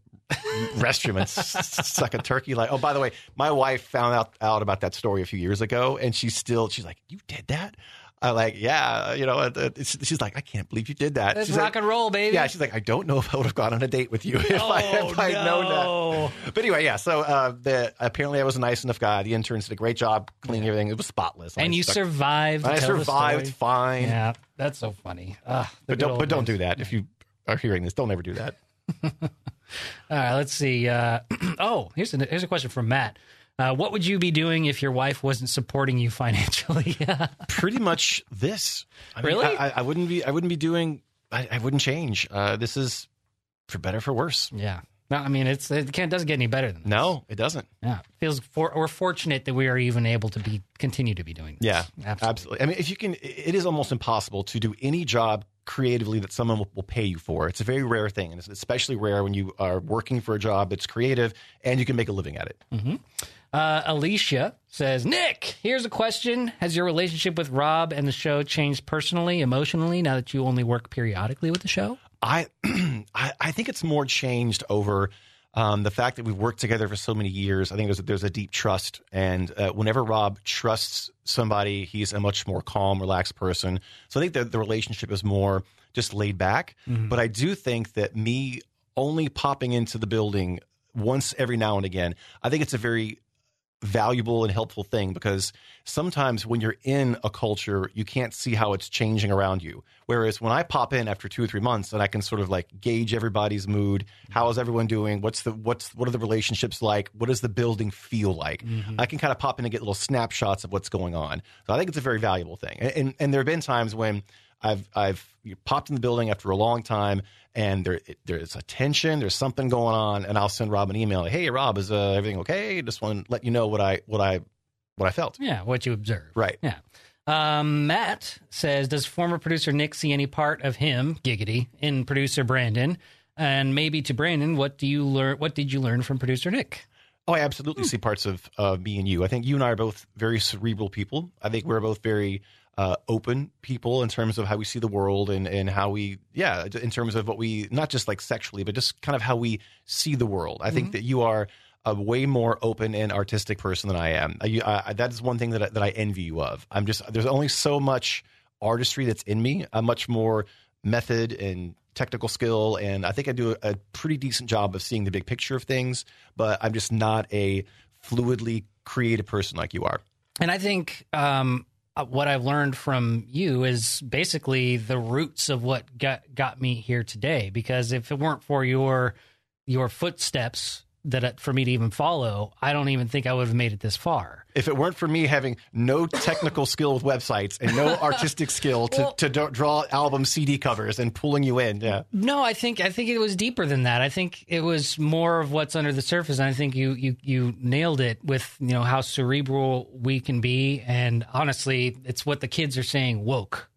restroom and suck a turkey. Like, oh, by the way, my wife found out, out about that story a few years ago, and she's still, she's like, you did that? I like, yeah, you know, it's, she's like, I can't believe you did that. That's she's rock like, and roll, baby. Yeah, she's like, I don't know if I would have gone on a date with you [LAUGHS] if I Oh, if I'd known that. But anyway, yeah. So uh, the apparently I was a nice enough guy. The interns did a great job cleaning everything. It was spotless. and you stuck- survived. to I survived fine. Yeah, that's so funny. Ugh, But don't but don't do that if you are hearing this. Don't ever do that. [LAUGHS] All right, let's see. Uh, [CLEARS THROAT] oh, here's a here's a question from Matt. Uh, what would you be doing if your wife wasn't supporting you [LAUGHS] financially? pretty much this. I mean, Really? I, I wouldn't be. I wouldn't be doing. I, I wouldn't change. Uh, this is for better or for worse. yeah. No, I mean it's it can't doesn't get any better than this. No, it doesn't. Yeah, feels for, we're fortunate that we are even able to be continue to be doing. This. Yeah, absolutely. absolutely. I mean, if you can, it is almost impossible to do any job creatively that someone will, will pay you for. It's a very rare thing, and it's especially rare when you are working for a job that's creative and you can make a living at it. Uh, Alicia says, Nick, here's a question: Has your relationship with Rob and the show changed personally, emotionally, now that you only work periodically with the show? I, [CLEARS THROAT] I I think it's more changed over um, the fact that we've worked together for so many years. I think there's a, there's a deep trust, and uh, whenever Rob trusts somebody, he's a much more calm, relaxed person. So I think that the relationship is more just laid back. But I do think that me only popping into the building once every now and again, I think it's a very valuable and helpful thing because sometimes when you're in a culture, you can't see how it's changing around you. Whereas when I pop in after two or three months and I can sort of like gauge everybody's mood, how is everyone doing? What's the what's what are the relationships like? What does the building feel like? Mm-hmm. I can kind of pop in and get little snapshots of what's going on. So I think it's a very valuable thing. And and, and there have been times when I've I've popped in the building after a long time, and there there's a tension, there's something going on, and I'll send Rob an email. Like, hey, Rob, is uh, everything okay? Just want to let you know what I what I what I felt. Yeah, what you observed. Right. Yeah. Um, Matt says, does former producer Nick see any part of him, giggity, in producer Brandon? And maybe to Brandon, what do you learn? What did you learn from producer Nick? Oh, I absolutely see parts of uh, me and you. I think you and I are both very cerebral people. I think we're both very uh, open people in terms of how we see the world and, and how we, yeah, in terms of what we, not just like sexually, but just kind of how we see the world. I think that you are a way more open and artistic person than I am. I, I, that is one thing that I, that I envy you of. I'm just, there's only so much artistry that's in me. I'm much more method and technical skill and i think i do a, a pretty decent job of seeing the big picture of things but i'm just not a fluidly creative person like you are And I think um, Uh, what I've learned from you is basically the roots of what got got me here today. Because if it weren't for your your footsteps that uh, for me to even follow, I don't even think I would have made it this far. if it weren't for me having no technical skill with websites and no [LAUGHS] artistic skill to, Well- to draw album cd covers and pulling you in yeah No, I think I think it was deeper than that. I think it was more of what's under the surface, and I think you you you nailed it with you know how cerebral we can be, and honestly, it's what the kids are saying woke.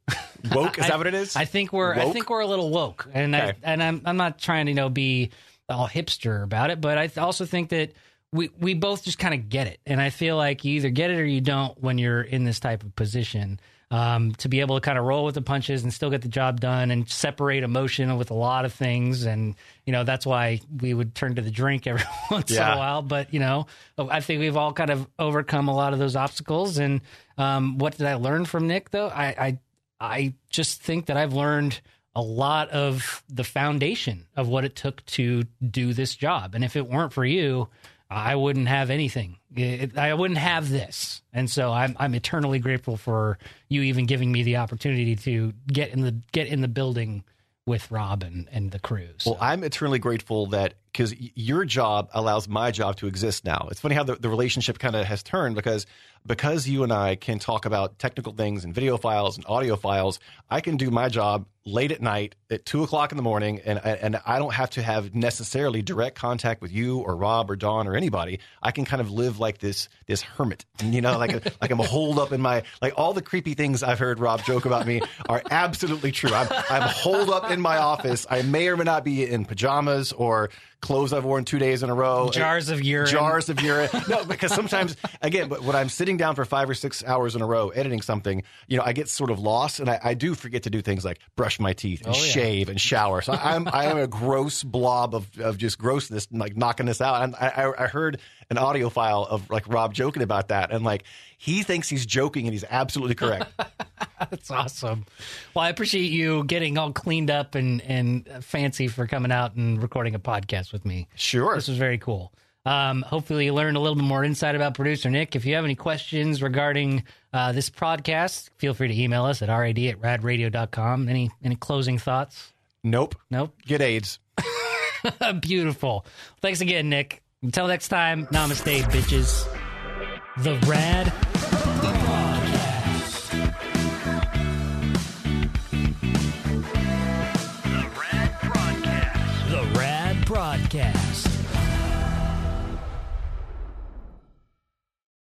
woke is [LAUGHS] that what it is I think we're I think we're a little woke, and i and i'm I'm not trying to you know be all hipster about it, but I th- also think that we we both just kind of get it, and I feel like you either get it or you don't when you're in this type of position. Um, to be able to kind of roll with the punches and still get the job done and separate emotion with a lot of things, and you know that's why we would turn to the drink every [LAUGHS] once in a while. But you know, I think we've all kind of overcome a lot of those obstacles. And um, what did I learn from Nick though? I, I I just think that I've learned a lot of the foundation of what it took to do this job. And if it weren't for you, I wouldn't have anything. It- I wouldn't have this. And so I'm I'm eternally grateful for you even giving me the opportunity to get in the get in the building with Rob and, and the crew. So, Well, I'm eternally grateful that because your job allows my job to exist now. It's funny how the, the relationship kind of has turned because because you and I can talk about technical things and video files and audio files. I can do my job late at night at two o'clock in the morning, and and I don't have to have necessarily direct contact with you or Rob or Dawn or anybody. I can kind of live like this this hermit, you know, like [LAUGHS] like I'm holed up in my like all the creepy things I've heard Rob joke about me are absolutely true. I'm I'm holed up in my office. I may or may not be in pajamas or clothes I've worn two days in a row. Jars of urine. Jars of urine. [LAUGHS] No, because sometimes, again, but when I'm sitting down for five or six hours in a row editing something, you know, I get sort of lost and I, I do forget to do things like brush my teeth and Oh, yeah. shave and shower. So I'm I am a gross blob of, of just grossness, like knocking this out. And I, I I heard an audio file of like Rob joking about that, and like he thinks he's joking and he's absolutely correct. [LAUGHS] That's awesome. Well, I appreciate you getting all cleaned up and, and fancy for coming out and recording a podcast with me. Sure. This was very cool. Um, hopefully, you learned a little bit more insight about producer Nick. If you have any questions regarding uh, this podcast, feel free to email us at rad at radradio.com. Any, any closing thoughts? Nope. Nope. Get AIDS. [LAUGHS] Beautiful. Thanks again, Nick. Until next time, namaste, bitches. The Rad